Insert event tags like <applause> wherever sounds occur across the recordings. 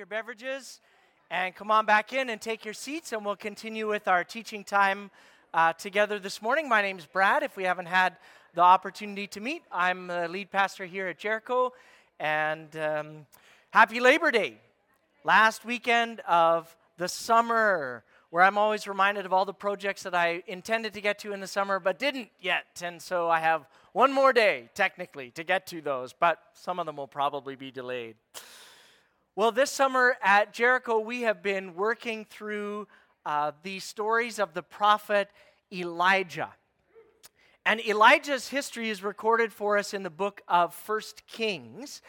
your beverages and come on back in and take your seats, and we'll continue with our teaching time uh, together this morning. My name's Brad. If we haven't had the opportunity to meet, I'm the lead pastor here at Jericho, and um, happy Labor Day. Last weekend of the summer, where I'm always reminded of all the projects that I intended to get to in the summer but didn't yet. And so I have one more day, technically, to get to those, but some of them will probably be delayed. Well, this summer at Jericho, we have been working through uh, the stories of the prophet Elijah. And Elijah's history is recorded for us in the book of First Kings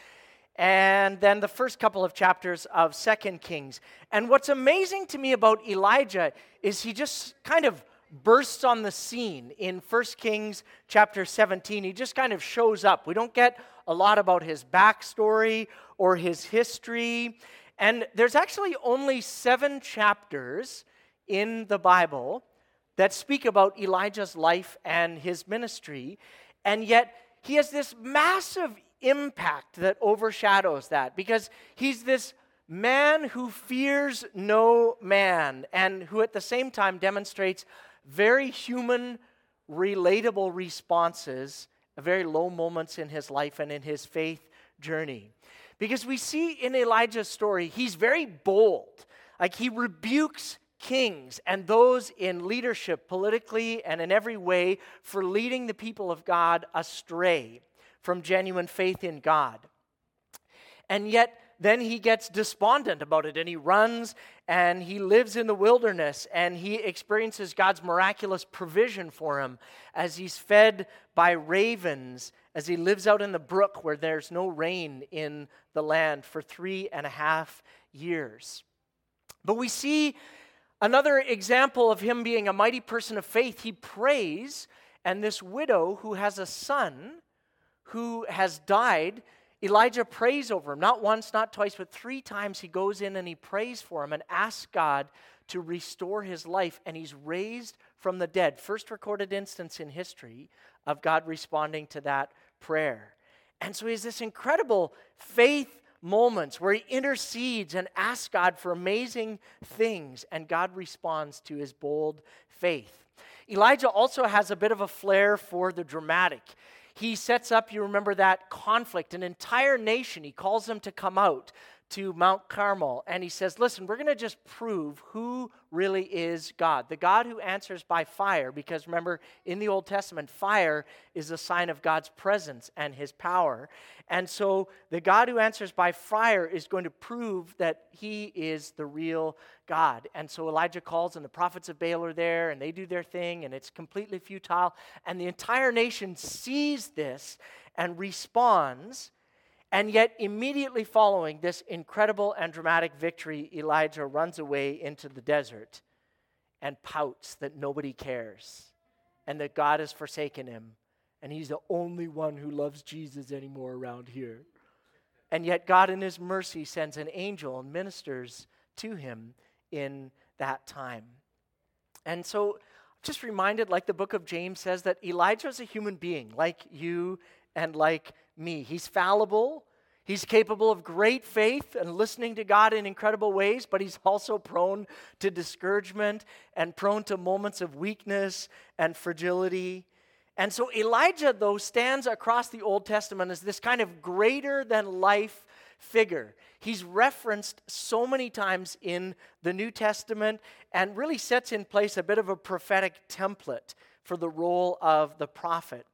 and then the first couple of chapters of Second Kings. And what's amazing to me about Elijah is he just kind of bursts on the scene in First Kings chapter 17. He just kind of shows up. We don't get a lot about his backstory or his history. And there's actually only seven chapters in the Bible that speak about Elijah's life and his ministry. And yet, he has this massive impact that overshadows that because he's this man who fears no man and who at the same time demonstrates very human, relatable responses very low moments in his life and in his faith journey. Because we see in Elijah's story, he's very bold. Like he rebukes kings and those in leadership, politically and in every way, for leading the people of God astray from genuine faith in God. And yet, then he gets despondent about it and he runs and he lives in the wilderness and he experiences God's miraculous provision for him as he's fed by ravens, as he lives out in the brook where there's no rain in the land for three and a half years. But we see another example of him being a mighty person of faith. He prays, and this widow who has a son who has died Elijah prays over him, not once, not twice, but three times he goes in and he prays for him and asks God to restore his life, and he's raised from the dead. First recorded instance in history of God responding to that prayer. And so he has this incredible faith moments where he intercedes and asks God for amazing things, and God responds to his bold faith. Elijah also has a bit of a flair for the dramatic he sets up, you remember that conflict, an entire nation. He calls them to come out to Mount Carmel and he says, Listen, we're going to just prove who really is God. The God who answers by fire, because remember, in the Old Testament, fire is a sign of God's presence and his power. And so the God who answers by fire is going to prove that he is the real God. And so Elijah calls, and the prophets of Baal are there, and they do their thing, and it's completely futile. And the entire nation sees this and responds and yet, immediately following this incredible and dramatic victory, Elijah runs away into the desert and pouts that nobody cares and that God has forsaken him and he's the only one who loves Jesus anymore around here. And yet, God, in his mercy, sends an angel and ministers to him in that time. And so, just reminded, like the book of James says, that Elijah is a human being, like you and like me. He's fallible. He's capable of great faith and listening to God in incredible ways, but he's also prone to discouragement and prone to moments of weakness and fragility. And so Elijah, though, stands across the Old Testament as this kind of greater than life figure. He's referenced so many times in the New Testament and really sets in place a bit of a prophetic template for the role of the prophet.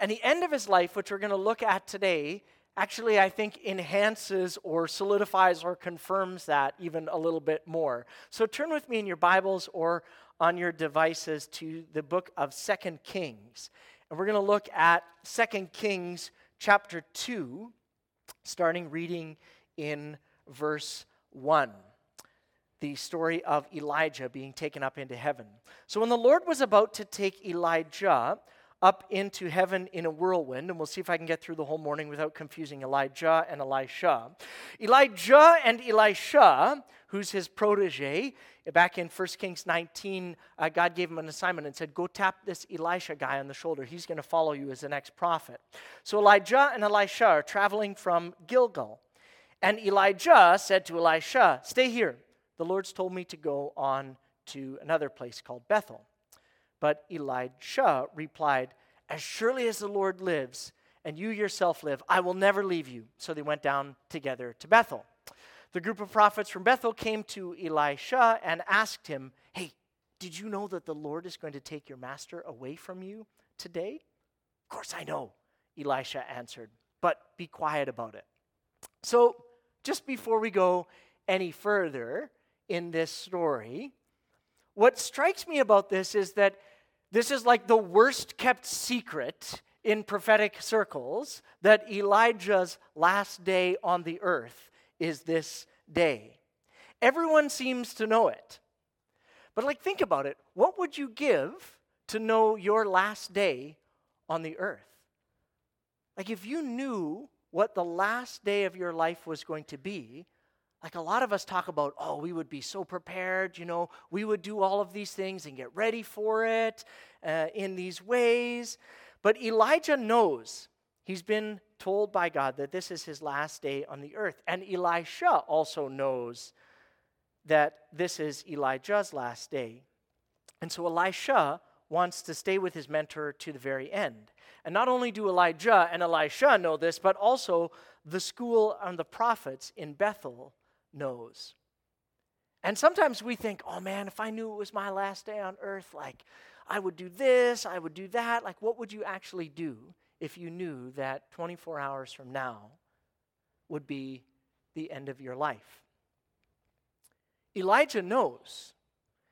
And the end of his life, which we're going to look at today, actually, I think, enhances or solidifies or confirms that even a little bit more. So turn with me in your Bibles or on your devices to the book of Second Kings. And we're going to look at Second Kings chapter 2, starting reading in verse 1 the story of Elijah being taken up into heaven. So, when the Lord was about to take Elijah up into heaven in a whirlwind, and we'll see if I can get through the whole morning without confusing Elijah and Elisha. Elijah and Elisha, who's his protege, back in 1 Kings 19, uh, God gave him an assignment and said, Go tap this Elisha guy on the shoulder. He's going to follow you as the next prophet. So Elijah and Elisha are traveling from Gilgal. And Elijah said to Elisha, Stay here. The Lord's told me to go on to another place called Bethel. But Elisha replied, As surely as the Lord lives, and you yourself live, I will never leave you. So they went down together to Bethel. The group of prophets from Bethel came to Elisha and asked him, Hey, did you know that the Lord is going to take your master away from you today? Of course I know, Elisha answered, but be quiet about it. So, just before we go any further in this story, what strikes me about this is that this is like the worst kept secret in prophetic circles that Elijah's last day on the earth is this day. Everyone seems to know it. But, like, think about it. What would you give to know your last day on the earth? Like, if you knew what the last day of your life was going to be, like a lot of us talk about, oh, we would be so prepared, you know, we would do all of these things and get ready for it uh, in these ways. But Elijah knows he's been told by God that this is his last day on the earth. And Elisha also knows that this is Elijah's last day. And so Elisha wants to stay with his mentor to the very end. And not only do Elijah and Elisha know this, but also the school and the prophets in Bethel knows. And sometimes we think, oh man, if I knew it was my last day on earth, like I would do this, I would do that. Like, what would you actually do if you knew that 24 hours from now would be the end of your life? Elijah knows.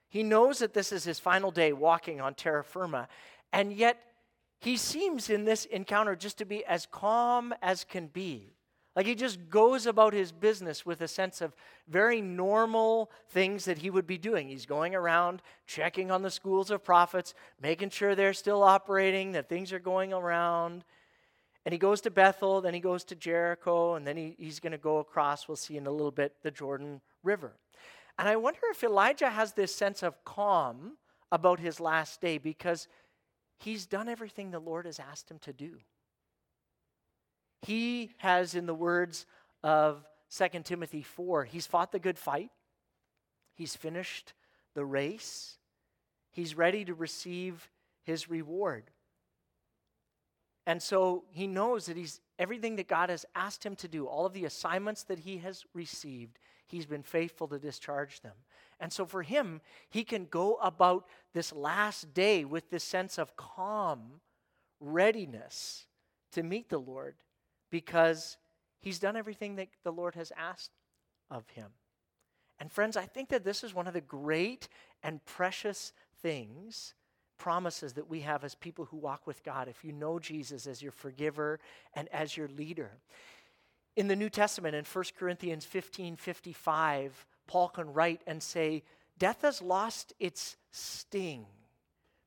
He knows that this is his final day walking on terra firma, and yet he seems in this encounter just to be as calm as can be. Like he just goes about his business with a sense of very normal things that he would be doing. He's going around checking on the schools of prophets, making sure they're still operating, that things are going around. And he goes to Bethel, then he goes to Jericho, and then he, he's going to go across, we'll see in a little bit, the Jordan River. And I wonder if Elijah has this sense of calm about his last day because he's done everything the Lord has asked him to do. He has, in the words of 2 Timothy 4, he's fought the good fight, he's finished the race, he's ready to receive his reward. And so he knows that he's everything that God has asked him to do, all of the assignments that he has received, he's been faithful to discharge them. And so for him, he can go about this last day with this sense of calm readiness to meet the Lord because he's done everything that the Lord has asked of him. And friends, I think that this is one of the great and precious things, promises that we have as people who walk with God. If you know Jesus as your forgiver and as your leader. In the New Testament, in 1 Corinthians 15 55, Paul can write and say, Death has lost its sting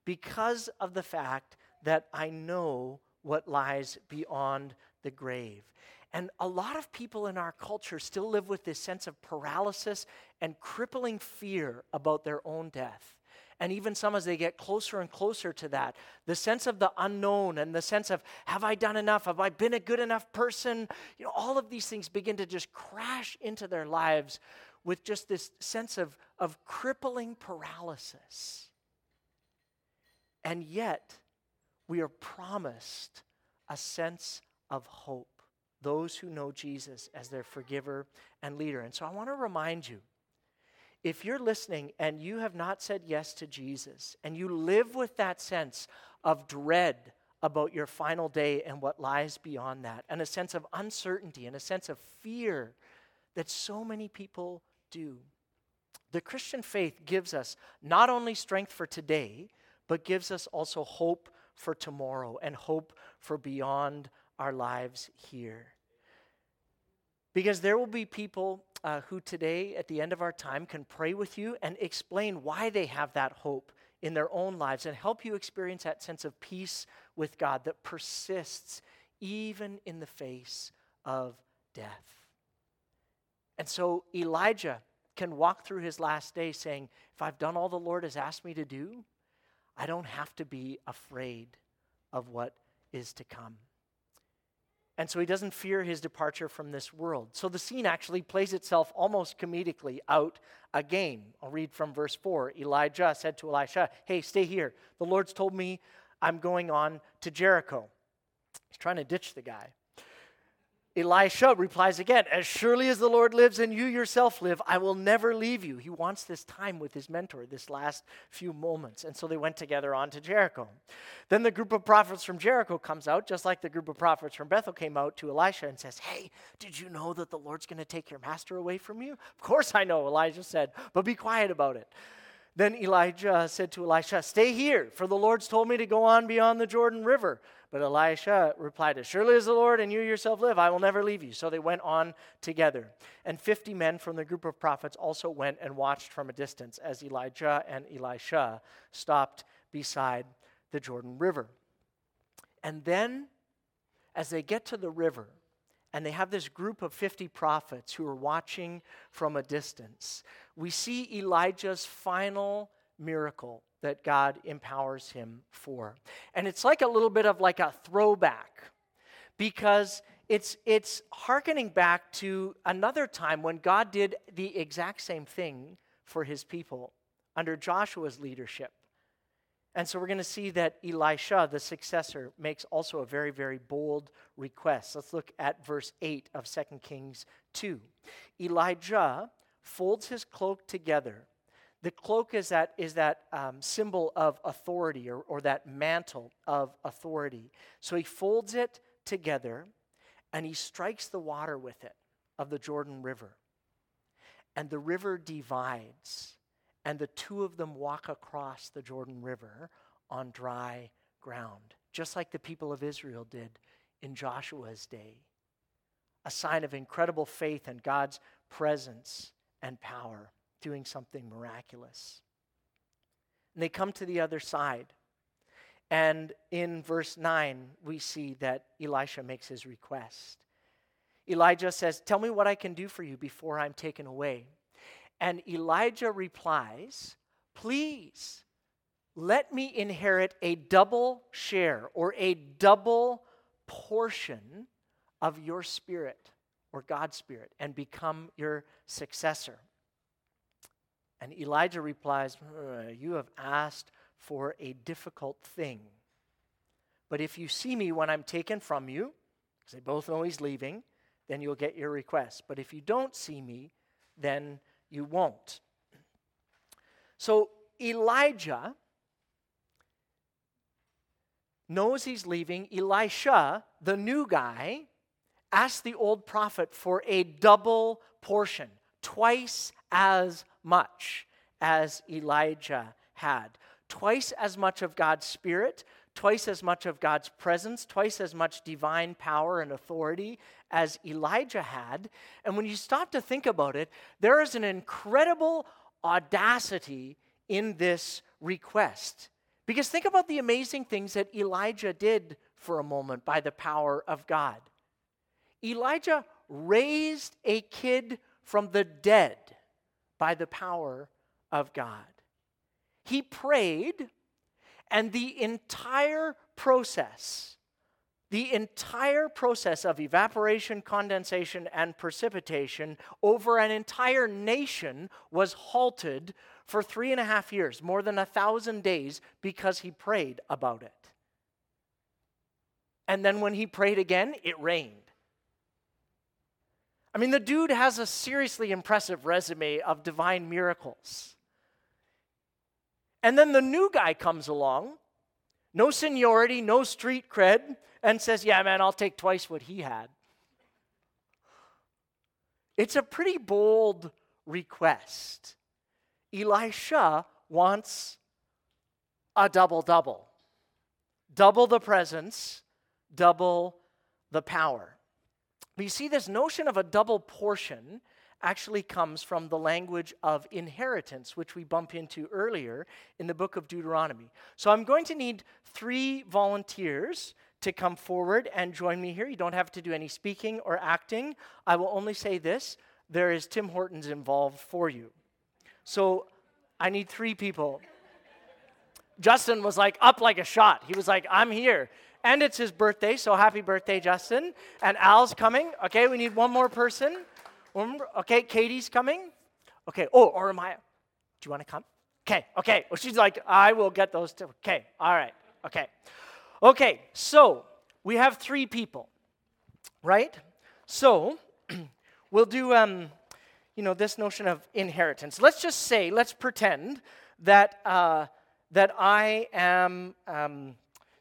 because of the fact that I know what lies beyond the grave. And a lot of people in our culture still live with this sense of paralysis and crippling fear about their own death. And even some, as they get closer and closer to that, the sense of the unknown and the sense of, have I done enough? Have I been a good enough person? You know, all of these things begin to just crash into their lives with just this sense of, of crippling paralysis. And yet, we are promised a sense of hope. Those who know Jesus as their forgiver and leader. And so I want to remind you if you're listening and you have not said yes to Jesus, and you live with that sense of dread about your final day and what lies beyond that, and a sense of uncertainty and a sense of fear that so many people do, the Christian faith gives us not only strength for today, but gives us also hope for tomorrow and hope for beyond our lives here. Because there will be people uh, who today, at the end of our time, can pray with you and explain why they have that hope in their own lives and help you experience that sense of peace with God that persists even in the face of death. And so Elijah can walk through his last day saying, If I've done all the Lord has asked me to do, I don't have to be afraid of what is to come. And so he doesn't fear his departure from this world. So the scene actually plays itself almost comedically out again. I'll read from verse 4. Elijah said to Elisha, Hey, stay here. The Lord's told me I'm going on to Jericho. He's trying to ditch the guy. Elisha replies again, As surely as the Lord lives and you yourself live, I will never leave you. He wants this time with his mentor, this last few moments. And so they went together on to Jericho. Then the group of prophets from Jericho comes out, just like the group of prophets from Bethel came out to Elisha and says, Hey, did you know that the Lord's going to take your master away from you? Of course I know, Elijah said, but be quiet about it. Then Elijah said to Elisha, Stay here, for the Lord's told me to go on beyond the Jordan River. But Elisha replied, As surely as the Lord and you yourself live, I will never leave you. So they went on together. And 50 men from the group of prophets also went and watched from a distance as Elijah and Elisha stopped beside the Jordan River. And then, as they get to the river, and they have this group of 50 prophets who are watching from a distance, we see Elijah's final miracle that God empowers him for. And it's like a little bit of like a throwback because it's it's hearkening back to another time when God did the exact same thing for his people under Joshua's leadership. And so we're going to see that Elisha, the successor, makes also a very, very bold request. Let's look at verse 8 of 2 Kings 2. Elijah folds his cloak together the cloak is that, is that um, symbol of authority or, or that mantle of authority. So he folds it together and he strikes the water with it of the Jordan River. And the river divides, and the two of them walk across the Jordan River on dry ground, just like the people of Israel did in Joshua's day. A sign of incredible faith and God's presence and power doing something miraculous. And they come to the other side. And in verse 9, we see that Elisha makes his request. Elijah says, Tell me what I can do for you before I'm taken away. And Elijah replies, Please let me inherit a double share or a double portion of your spirit or God's spirit and become your successor. And Elijah replies, uh, You have asked for a difficult thing. But if you see me when I'm taken from you, because they both know he's leaving, then you'll get your request. But if you don't see me, then you won't. So Elijah knows he's leaving. Elisha, the new guy, asks the old prophet for a double portion, twice as much as Elijah had. Twice as much of God's Spirit, twice as much of God's presence, twice as much divine power and authority as Elijah had. And when you stop to think about it, there is an incredible audacity in this request. Because think about the amazing things that Elijah did for a moment by the power of God. Elijah raised a kid from the dead by the power of God. He prayed, and the entire process, the entire process of evaporation, condensation, and precipitation over an entire nation was halted for three and a half years, more than a thousand days, because he prayed about it. And then when he prayed again, it rained. I mean, the dude has a seriously impressive resume of divine miracles. And then the new guy comes along, no seniority, no street cred, and says, Yeah, man, I'll take twice what he had. It's a pretty bold request. Elisha wants a double double double the presence, double the power. But you see, this notion of a double portion actually comes from the language of inheritance, which we bump into earlier in the book of Deuteronomy. So I'm going to need three volunteers to come forward and join me here. You don't have to do any speaking or acting. I will only say this there is Tim Hortons involved for you. So I need three people. Justin was like up like a shot. He was like, I'm here. And it's his birthday, so happy birthday, Justin. And Al's coming. Okay, we need one more person. Okay, Katie's coming. Okay, oh, or Maya. Do you want to come? Okay, okay. Well, she's like, I will get those two. Okay, all right, okay. Okay, so we have three people, right? So <clears throat> we'll do, um, you know, this notion of inheritance. Let's just say, let's pretend that, uh, that I am, um,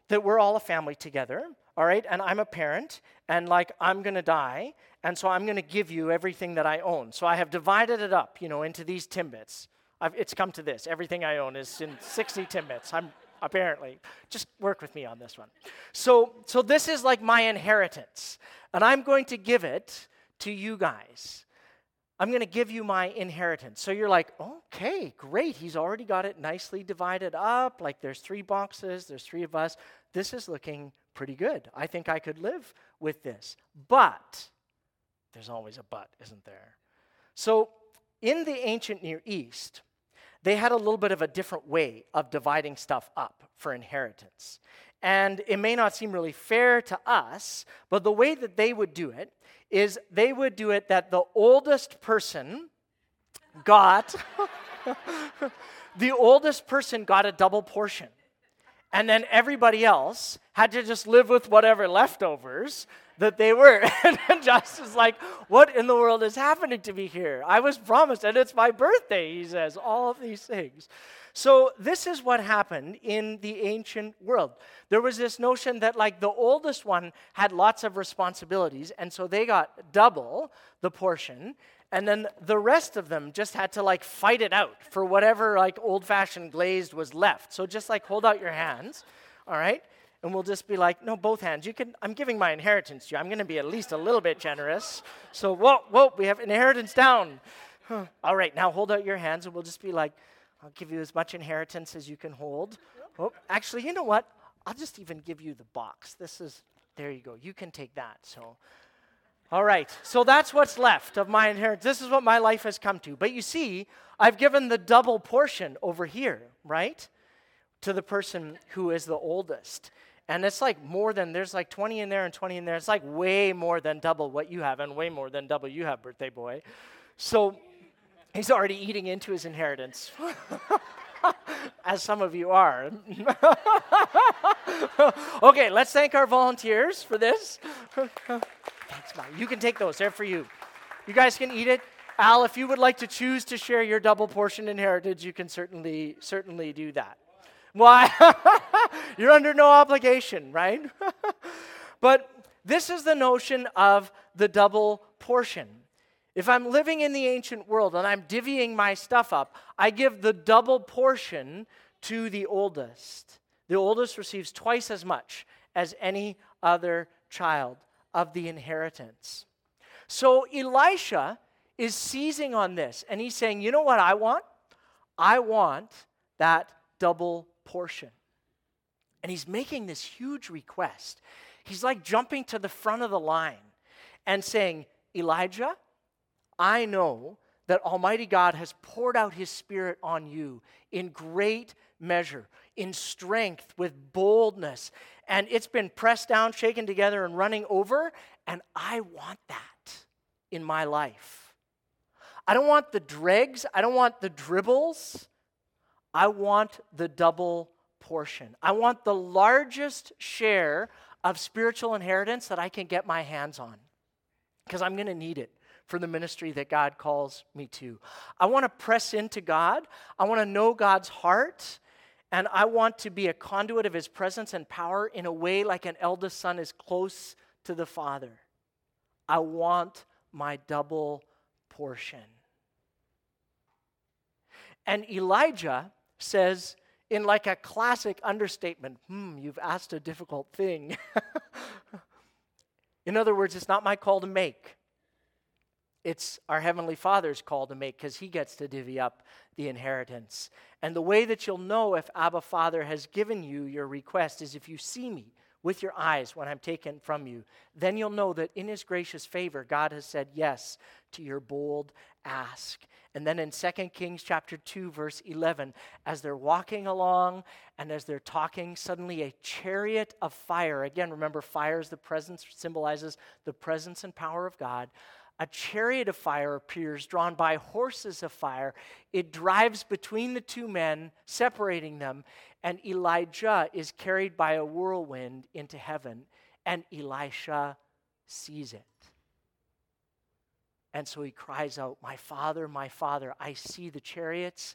that we're all a family together, all right? And I'm a parent, and like I'm gonna die, and so I'm gonna give you everything that I own. So I have divided it up, you know, into these timbits. I've, it's come to this. Everything I own is in 60 timbits. I'm apparently. Just work with me on this one. So, so this is like my inheritance, and I'm going to give it to you guys. I'm going to give you my inheritance. So you're like, okay, great. He's already got it nicely divided up. Like there's three boxes, there's three of us. This is looking pretty good. I think I could live with this. But there's always a but, isn't there? So in the ancient Near East, they had a little bit of a different way of dividing stuff up for inheritance. And it may not seem really fair to us, but the way that they would do it is they would do it that the oldest person got <laughs> the oldest person got a double portion. And then everybody else had to just live with whatever leftovers that they were. <laughs> and Josh is like, What in the world is happening to me here? I was promised, and it's my birthday, he says, all of these things. So, this is what happened in the ancient world. There was this notion that, like, the oldest one had lots of responsibilities, and so they got double the portion, and then the rest of them just had to, like, fight it out for whatever, like, old fashioned glazed was left. So, just like, hold out your hands, all right? And we'll just be like, no, both hands. You can, I'm giving my inheritance to you. I'm going to be at least a little bit generous. So, whoa, whoa, we have inheritance down. All right, now hold out your hands, and we'll just be like, I'll give you as much inheritance as you can hold. Oh, actually, you know what? I'll just even give you the box. This is, there you go. You can take that. So, all right. So that's what's left of my inheritance. This is what my life has come to. But you see, I've given the double portion over here, right? To the person who is the oldest. And it's like more than, there's like 20 in there and 20 in there. It's like way more than double what you have and way more than double you have, birthday boy. So He's already eating into his inheritance, <laughs> as some of you are. <laughs> okay, let's thank our volunteers for this. Thanks, Mom. You can take those, they're for you. You guys can eat it. Al, if you would like to choose to share your double portion inheritance, you can certainly certainly do that. Why? <laughs> You're under no obligation, right? but this is the notion of the double portion. If I'm living in the ancient world and I'm divvying my stuff up, I give the double portion to the oldest. The oldest receives twice as much as any other child of the inheritance. So Elisha is seizing on this and he's saying, You know what I want? I want that double portion. And he's making this huge request. He's like jumping to the front of the line and saying, Elijah, I know that Almighty God has poured out His Spirit on you in great measure, in strength, with boldness. And it's been pressed down, shaken together, and running over. And I want that in my life. I don't want the dregs, I don't want the dribbles. I want the double portion. I want the largest share of spiritual inheritance that I can get my hands on because I'm going to need it for the ministry that God calls me to. I want to press into God. I want to know God's heart. And I want to be a conduit of his presence and power in a way like an eldest son is close to the father. I want my double portion. And Elijah says, in like a classic understatement, hmm, you've asked a difficult thing. <laughs> in other words, it's not my call to make it's our Heavenly Father's call to make because He gets to divvy up the inheritance. And the way that you'll know if Abba Father has given you your request is if you see me with your eyes when I'm taken from you. Then you'll know that in his gracious favor, God has said yes to your bold ask. And then in 2 Kings chapter 2 verse 11, as they're walking along and as they're talking, suddenly a chariot of fire, again remember fire is the presence symbolizes the presence and power of God. A chariot of fire appears drawn by horses of fire. It drives between the two men, separating them, and Elijah is carried by a whirlwind into heaven, and Elisha sees it. And so he cries out, My father, my father, I see the chariots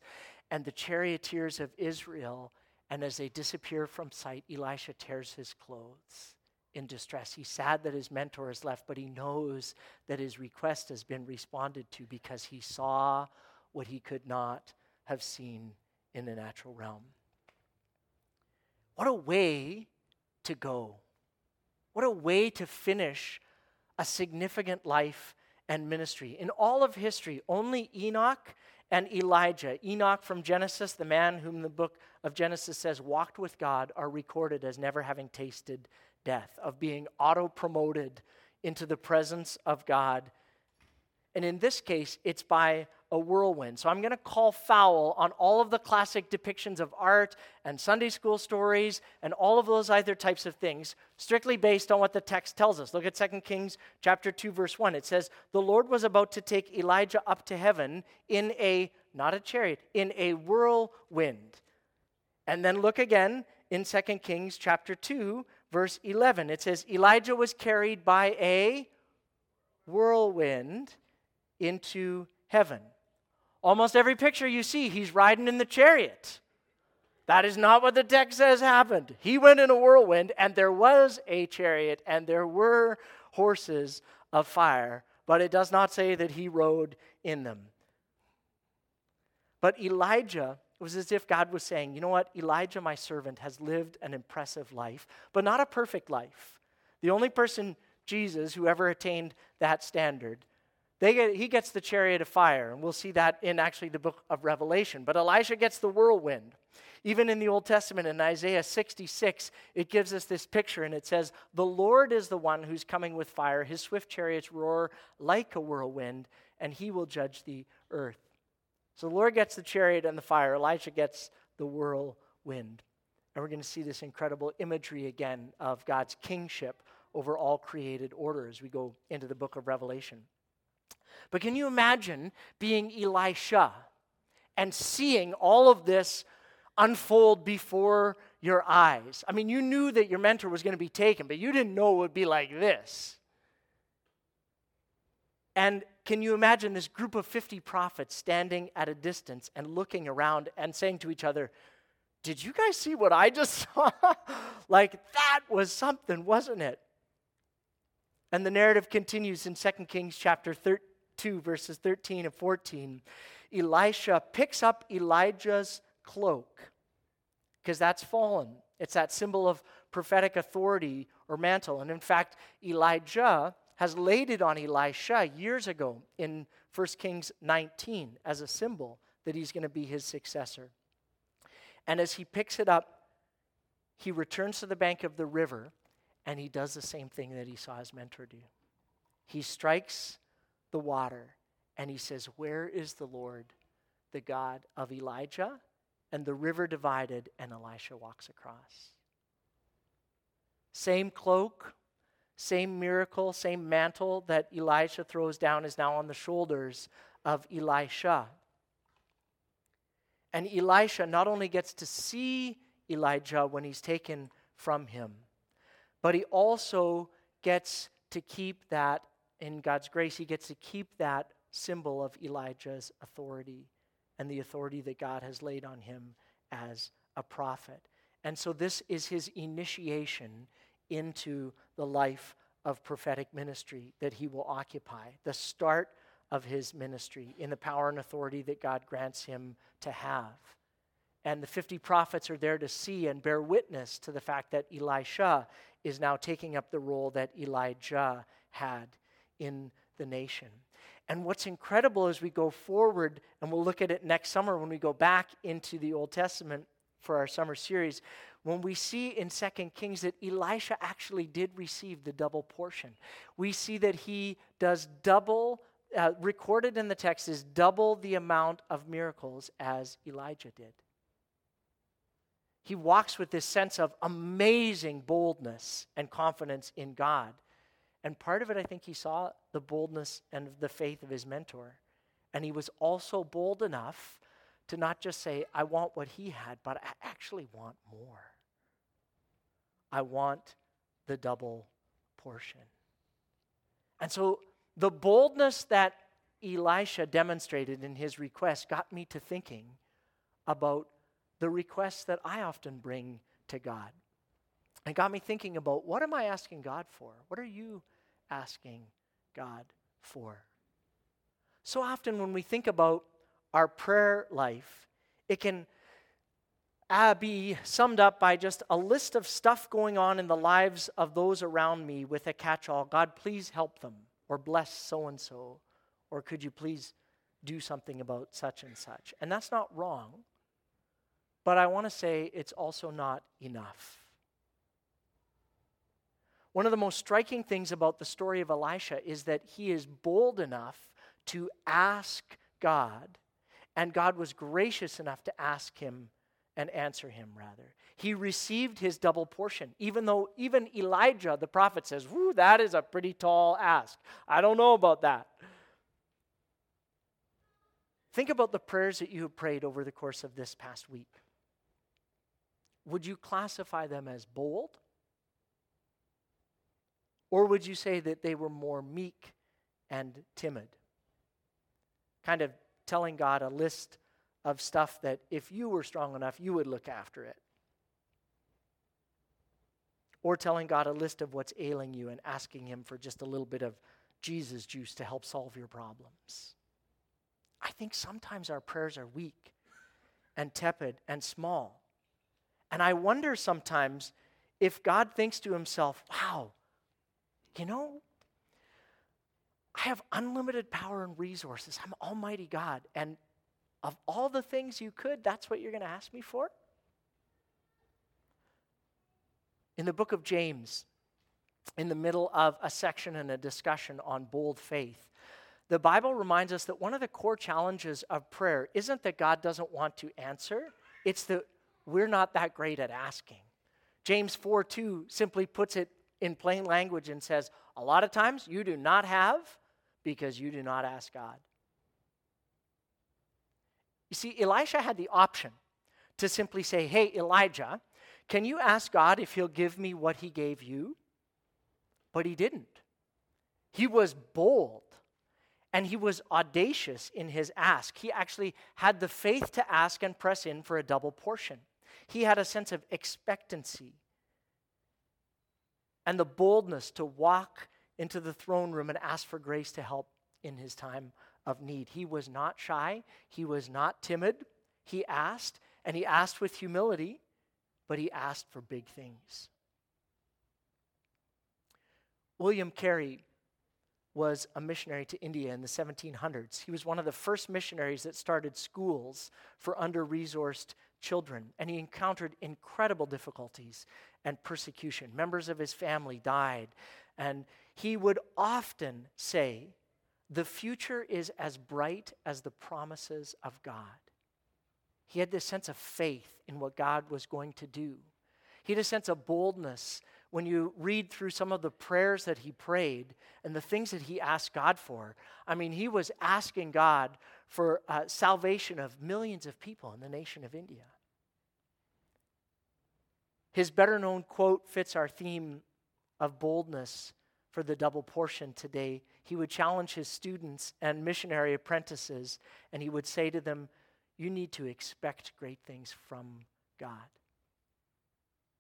and the charioteers of Israel. And as they disappear from sight, Elisha tears his clothes in distress. He's sad that his mentor has left, but he knows that his request has been responded to because he saw what he could not have seen in the natural realm. What a way to go! What a way to finish a significant life and ministry. In all of history, only Enoch and Elijah, Enoch from Genesis, the man whom the book of Genesis says walked with God, are recorded as never having tasted death, of being auto promoted into the presence of God. And in this case, it's by a whirlwind. So I'm going to call foul on all of the classic depictions of art and Sunday school stories and all of those other types of things, strictly based on what the text tells us. Look at 2 Kings chapter 2 verse 1. It says, "The Lord was about to take Elijah up to heaven in a not a chariot, in a whirlwind." And then look again in 2 Kings chapter 2 verse 11. It says, "Elijah was carried by a whirlwind into heaven." Almost every picture you see, he's riding in the chariot. That is not what the text says happened. He went in a whirlwind, and there was a chariot, and there were horses of fire, but it does not say that he rode in them. But Elijah, it was as if God was saying, You know what? Elijah, my servant, has lived an impressive life, but not a perfect life. The only person, Jesus, who ever attained that standard. Get, he gets the chariot of fire, and we'll see that in actually the book of Revelation. But Elisha gets the whirlwind. Even in the Old Testament, in Isaiah 66, it gives us this picture, and it says, The Lord is the one who's coming with fire. His swift chariots roar like a whirlwind, and he will judge the earth. So the Lord gets the chariot and the fire, Elijah gets the whirlwind. And we're going to see this incredible imagery again of God's kingship over all created order as we go into the book of Revelation. But can you imagine being Elisha and seeing all of this unfold before your eyes? I mean, you knew that your mentor was going to be taken, but you didn't know it would be like this. And can you imagine this group of 50 prophets standing at a distance and looking around and saying to each other, Did you guys see what I just <laughs> saw? like, that was something, wasn't it? And the narrative continues in 2 Kings chapter 13 2, verses 13 and 14, Elisha picks up Elijah's cloak because that's fallen. It's that symbol of prophetic authority or mantle. And in fact, Elijah has laid it on Elisha years ago in 1 Kings 19 as a symbol that he's going to be his successor. And as he picks it up, he returns to the bank of the river and he does the same thing that he saw his mentor do. He strikes the water. And he says, Where is the Lord, the God of Elijah? And the river divided, and Elisha walks across. Same cloak, same miracle, same mantle that Elisha throws down is now on the shoulders of Elisha. And Elisha not only gets to see Elijah when he's taken from him, but he also gets to keep that in God's grace, he gets to keep that symbol of Elijah's authority and the authority that God has laid on him as a prophet. And so, this is his initiation into the life of prophetic ministry that he will occupy, the start of his ministry in the power and authority that God grants him to have. And the 50 prophets are there to see and bear witness to the fact that Elisha is now taking up the role that Elijah had in the nation. And what's incredible as we go forward, and we'll look at it next summer when we go back into the Old Testament for our summer series, when we see in 2 Kings that Elisha actually did receive the double portion. We see that he does double, uh, recorded in the text is double the amount of miracles as Elijah did. He walks with this sense of amazing boldness and confidence in God. And part of it, I think, he saw the boldness and the faith of his mentor. And he was also bold enough to not just say, I want what he had, but I actually want more. I want the double portion. And so the boldness that Elisha demonstrated in his request got me to thinking about the requests that I often bring to God. It got me thinking about what am I asking God for? What are you asking God for? So often when we think about our prayer life, it can uh, be summed up by just a list of stuff going on in the lives of those around me with a catch all God, please help them, or bless so and so, or could you please do something about such and such? And that's not wrong, but I want to say it's also not enough. One of the most striking things about the story of Elisha is that he is bold enough to ask God, and God was gracious enough to ask him and answer him, rather. He received his double portion, even though even Elijah, the prophet, says, that is a pretty tall ask. I don't know about that. Think about the prayers that you have prayed over the course of this past week. Would you classify them as bold? Or would you say that they were more meek and timid? Kind of telling God a list of stuff that if you were strong enough, you would look after it. Or telling God a list of what's ailing you and asking Him for just a little bit of Jesus juice to help solve your problems. I think sometimes our prayers are weak and tepid and small. And I wonder sometimes if God thinks to himself, wow, you know, I have unlimited power and resources. I'm Almighty God. And of all the things you could, that's what you're going to ask me for? In the book of James, in the middle of a section and a discussion on bold faith, the Bible reminds us that one of the core challenges of prayer isn't that God doesn't want to answer, it's that we're not that great at asking. James 4 2 simply puts it in plain language and says, a lot of times you do not have because you do not ask God. You see, Elisha had the option to simply say, Hey, Elijah, can you ask God if he'll give me what he gave you? But he didn't. He was bold and he was audacious in his ask. He actually had the faith to ask and press in for a double portion. He had a sense of expectancy and the boldness to walk into the throne room and ask for grace to help in his time of need. He was not shy, he was not timid. He asked, and he asked with humility, but he asked for big things. William Carey was a missionary to India in the 1700s. He was one of the first missionaries that started schools for under resourced children, and he encountered incredible difficulties and persecution. Members of his family died, and he would often say, The future is as bright as the promises of God. He had this sense of faith in what God was going to do. He had a sense of boldness when you read through some of the prayers that he prayed and the things that he asked God for. I mean, he was asking God for uh, salvation of millions of people in the nation of India. His better known quote fits our theme of boldness for the double portion today. He would challenge his students and missionary apprentices, and he would say to them, You need to expect great things from God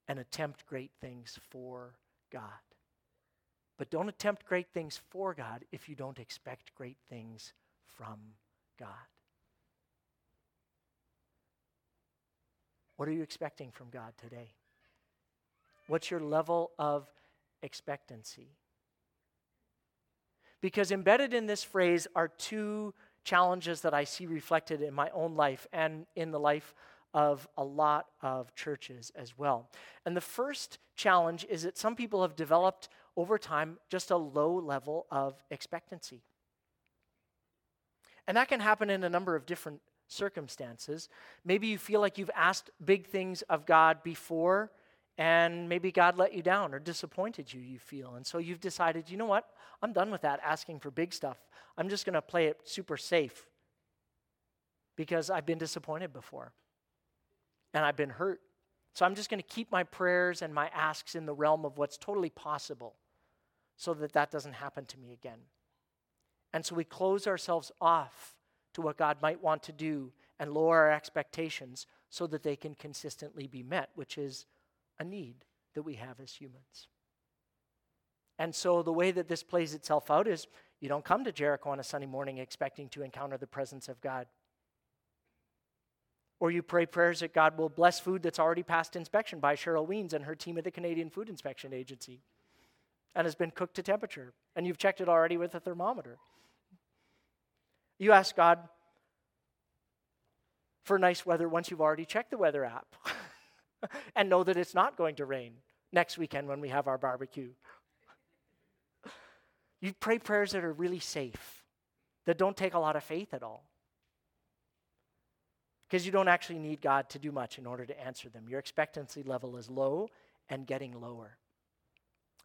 and attempt great things for God. But don't attempt great things for God if you don't expect great things from God. What are you expecting from God today? What's your level of expectancy? Because embedded in this phrase are two challenges that I see reflected in my own life and in the life of a lot of churches as well. And the first challenge is that some people have developed over time just a low level of expectancy. And that can happen in a number of different circumstances. Maybe you feel like you've asked big things of God before, and maybe God let you down or disappointed you, you feel. And so you've decided, you know what? I'm done with that asking for big stuff. I'm just going to play it super safe because I've been disappointed before and I've been hurt. So I'm just going to keep my prayers and my asks in the realm of what's totally possible so that that doesn't happen to me again. And so we close ourselves off to what God might want to do and lower our expectations so that they can consistently be met, which is a need that we have as humans. And so the way that this plays itself out is you don't come to Jericho on a Sunday morning expecting to encounter the presence of God. Or you pray prayers that God will bless food that's already passed inspection by Cheryl Weens and her team at the Canadian Food Inspection Agency and has been cooked to temperature, and you've checked it already with a thermometer. You ask God for nice weather once you've already checked the weather app <laughs> <laughs> and know that it's not going to rain next weekend when we have our barbecue. You pray prayers that are really safe, that don't take a lot of faith at all. Because you don't actually need God to do much in order to answer them. Your expectancy level is low and getting lower.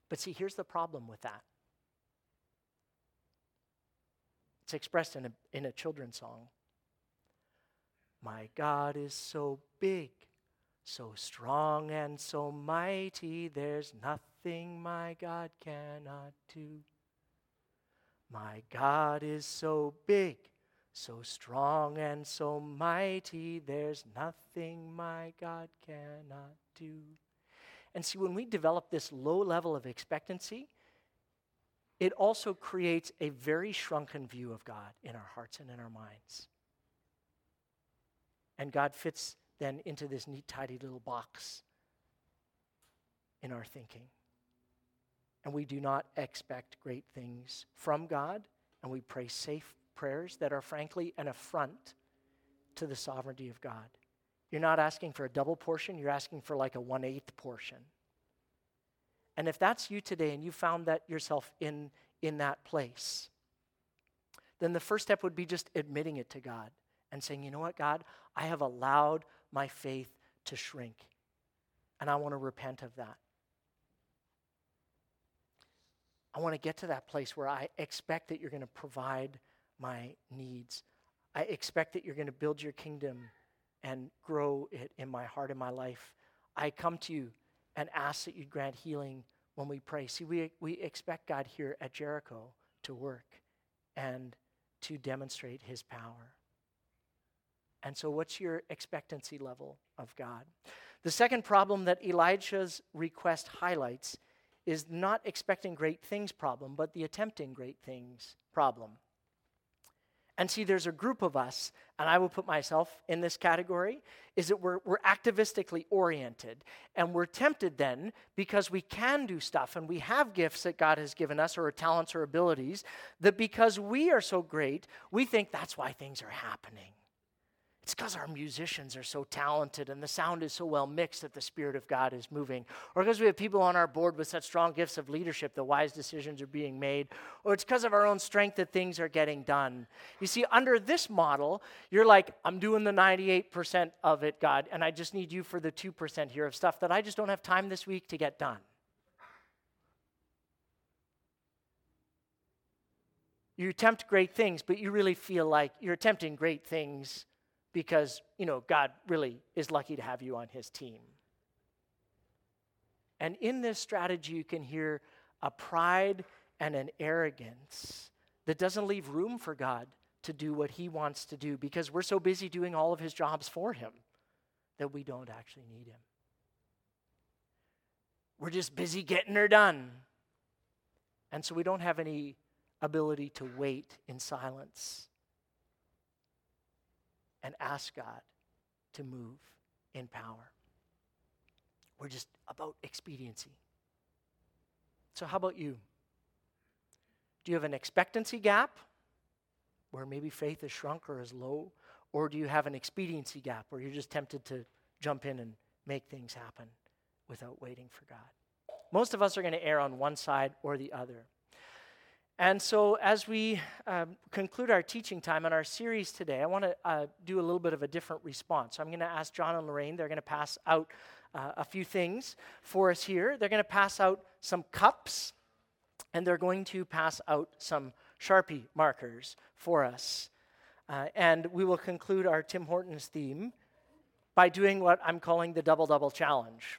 But see, here's the problem with that it's expressed in a, in a children's song. My God is so big, so strong, and so mighty, there's nothing my God cannot do. My God is so big, so strong, and so mighty, there's nothing my God cannot do. And see, when we develop this low level of expectancy, it also creates a very shrunken view of God in our hearts and in our minds. And God fits then into this neat, tidy little box in our thinking. And we do not expect great things from God, and we pray safe prayers that are frankly an affront to the sovereignty of God. You're not asking for a double portion, you're asking for like a one eighth portion. And if that's you today and you found that yourself in, in that place, then the first step would be just admitting it to God and saying, you know what, God, I have allowed my faith to shrink. And I want to repent of that. I want to get to that place where I expect that you're going to provide my needs. I expect that you're going to build your kingdom and grow it in my heart and my life. I come to you and ask that you grant healing when we pray. See, we, we expect God here at Jericho to work and to demonstrate his power. And so, what's your expectancy level of God? The second problem that Elijah's request highlights is not expecting great things problem, but the attempting great things problem. And see, there's a group of us, and I will put myself in this category, is that we're, we're activistically oriented. And we're tempted then, because we can do stuff and we have gifts that God has given us, or talents or abilities, that because we are so great, we think that's why things are happening. It's because our musicians are so talented and the sound is so well mixed that the Spirit of God is moving. Or because we have people on our board with such strong gifts of leadership that wise decisions are being made. Or it's because of our own strength that things are getting done. You see, under this model, you're like, I'm doing the 98% of it, God, and I just need you for the 2% here of stuff that I just don't have time this week to get done. You attempt great things, but you really feel like you're attempting great things because, you know, God really is lucky to have you on his team. And in this strategy, you can hear a pride and an arrogance that doesn't leave room for God to do what he wants to do because we're so busy doing all of his jobs for him that we don't actually need him. We're just busy getting her done. And so we don't have any ability to wait in silence and ask God to move in power. We're just about expediency. So, how about you? Do you have an expectancy gap where maybe faith is shrunk or is low? Or do you have an expediency gap where you're just tempted to jump in and make things happen without waiting for God? Most of us are going to err on one side or the other. And so, as we um, conclude our teaching time on our series today, I want to uh, do a little bit of a different response. So I'm going to ask John and Lorraine, they're going to pass out uh, a few things for us here. They're going to pass out some cups, and they're going to pass out some Sharpie markers for us. Uh, and we will conclude our Tim Hortons theme by doing what I'm calling the Double Double Challenge.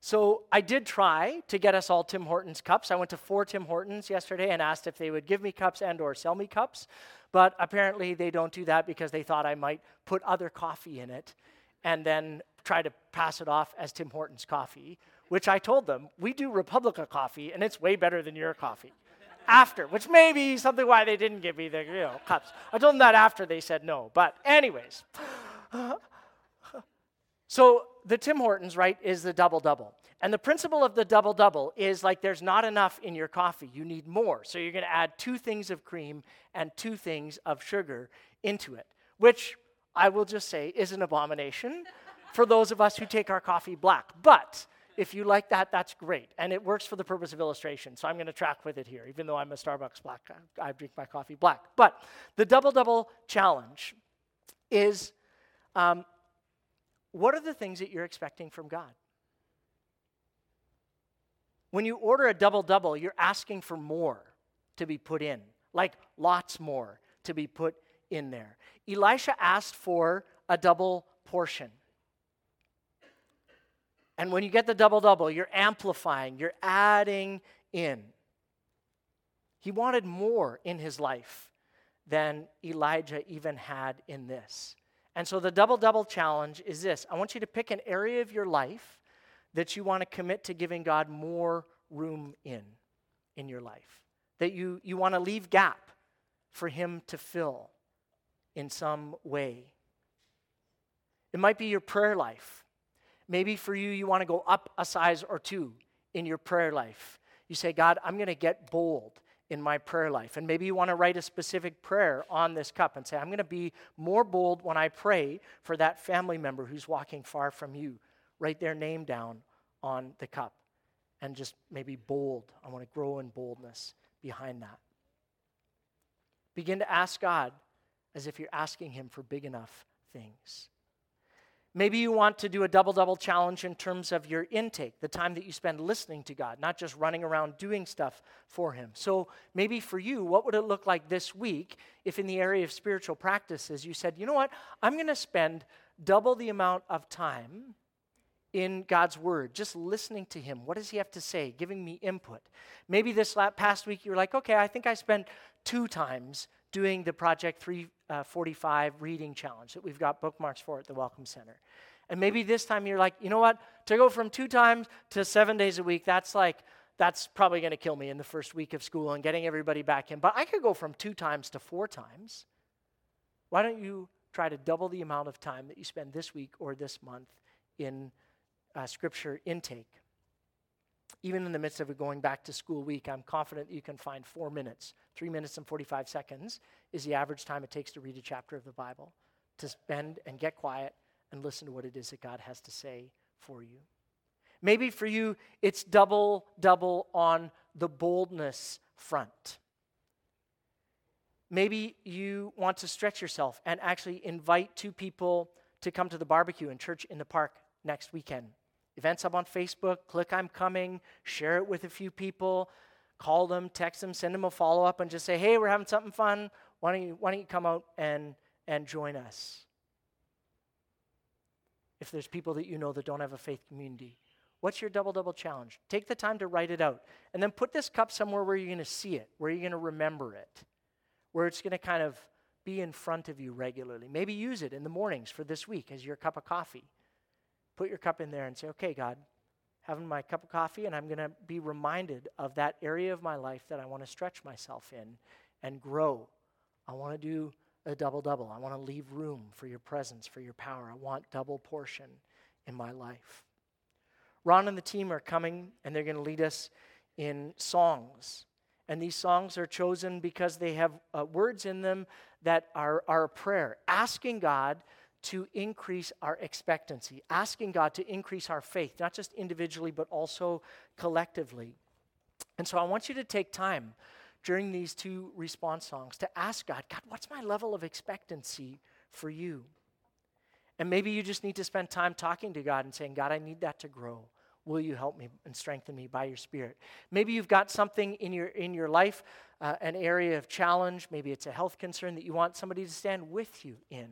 So I did try to get us all Tim Hortons cups. I went to four Tim Hortons yesterday and asked if they would give me cups and or sell me cups. But apparently they don't do that because they thought I might put other coffee in it and then try to pass it off as Tim Hortons coffee, which I told them, we do Republica coffee and it's way better than your coffee. after, which may be something why they didn't give me the you know, cups. I told them that after they said no. But anyways. So the Tim Hortons, right, is the double double. And the principle of the double double is like there's not enough in your coffee. You need more. So you're going to add two things of cream and two things of sugar into it, which I will just say is an abomination <laughs> for those of us who take our coffee black. But if you like that, that's great. And it works for the purpose of illustration. So I'm going to track with it here, even though I'm a Starbucks black. I drink my coffee black. But the double double challenge is um, what are the things that you're expecting from God? When you order a double double, you're asking for more to be put in, like lots more to be put in there. Elisha asked for a double portion. And when you get the double double, you're amplifying, you're adding in. He wanted more in his life than Elijah even had in this. And so the double double challenge is this I want you to pick an area of your life that you want to commit to giving God more room in in your life. That you, you want to leave gap for him to fill in some way. It might be your prayer life. Maybe for you, you want to go up a size or two in your prayer life. You say, God, I'm going to get bold in my prayer life. And maybe you want to write a specific prayer on this cup and say, I'm going to be more bold when I pray for that family member who's walking far from you. Write their name down on the cup and just maybe bold. I want to grow in boldness behind that. Begin to ask God as if you're asking Him for big enough things. Maybe you want to do a double double challenge in terms of your intake, the time that you spend listening to God, not just running around doing stuff for Him. So maybe for you, what would it look like this week if in the area of spiritual practices you said, you know what, I'm going to spend double the amount of time in God's Word, just listening to Him. What does He have to say? Giving me input. Maybe this past week you were like, okay, I think I spent two times doing the Project 345 uh, reading challenge that we've got bookmarks for at the Welcome Center. And maybe this time you're like, you know what? To go from two times to seven days a week, that's like, that's probably going to kill me in the first week of school and getting everybody back in. But I could go from two times to four times. Why don't you try to double the amount of time that you spend this week or this month in uh, scripture intake? Even in the midst of a going back to school week, I'm confident you can find four minutes. Three minutes and 45 seconds is the average time it takes to read a chapter of the Bible, to spend and get quiet and listen to what it is that God has to say for you. Maybe for you, it's double, double on the boldness front. Maybe you want to stretch yourself and actually invite two people to come to the barbecue in church in the park next weekend events up on Facebook, click I'm coming, share it with a few people, call them, text them, send them a follow up, and just say, hey, we're having something fun. Why don't you, why don't you come out and, and join us? If there's people that you know that don't have a faith community, what's your double double challenge? Take the time to write it out. And then put this cup somewhere where you're going to see it, where you're going to remember it, where it's going to kind of be in front of you regularly. Maybe use it in the mornings for this week as your cup of coffee put your cup in there and say, okay, God, having my cup of coffee, and I'm going to be reminded of that area of my life that I want to stretch myself in and grow. I want to do a double double. I want to leave room for your presence, for your power. I want double portion in my life. Ron and the team are coming, and they're going to lead us in songs. And these songs are chosen because they have uh, words in them that are, are a prayer, asking God to increase our expectancy, asking God to increase our faith, not just individually, but also collectively. And so I want you to take time during these two response songs to ask God, God, what's my level of expectancy for you? And maybe you just need to spend time talking to God and saying, God, I need that to grow. Will you help me and strengthen me by your Spirit? Maybe you've got something in your, in your life, uh, an area of challenge. Maybe it's a health concern that you want somebody to stand with you in.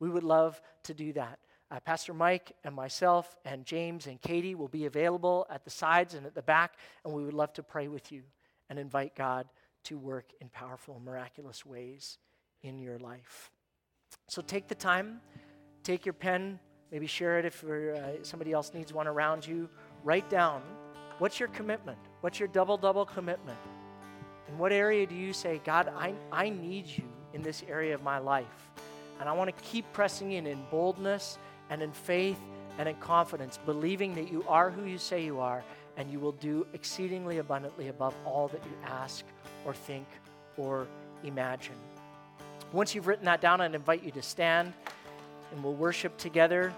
We would love to do that. Uh, Pastor Mike and myself and James and Katie will be available at the sides and at the back, and we would love to pray with you and invite God to work in powerful, miraculous ways in your life. So take the time, take your pen, maybe share it if uh, somebody else needs one around you write down what's your commitment? What's your double double commitment? In what area do you say, God, I, I need you in this area of my life? And I want to keep pressing in in boldness and in faith and in confidence, believing that you are who you say you are and you will do exceedingly abundantly above all that you ask or think or imagine. Once you've written that down, I'd invite you to stand and we'll worship together.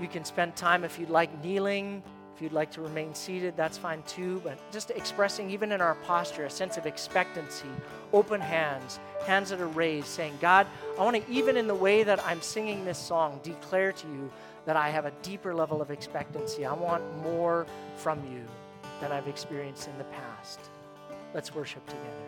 You can spend time, if you'd like, kneeling if you'd like to remain seated, that's fine too. But just expressing, even in our posture, a sense of expectancy, open hands, hands that are raised, saying, God, I want to, even in the way that I'm singing this song, declare to you that I have a deeper level of expectancy. I want more from you than I've experienced in the past. Let's worship together.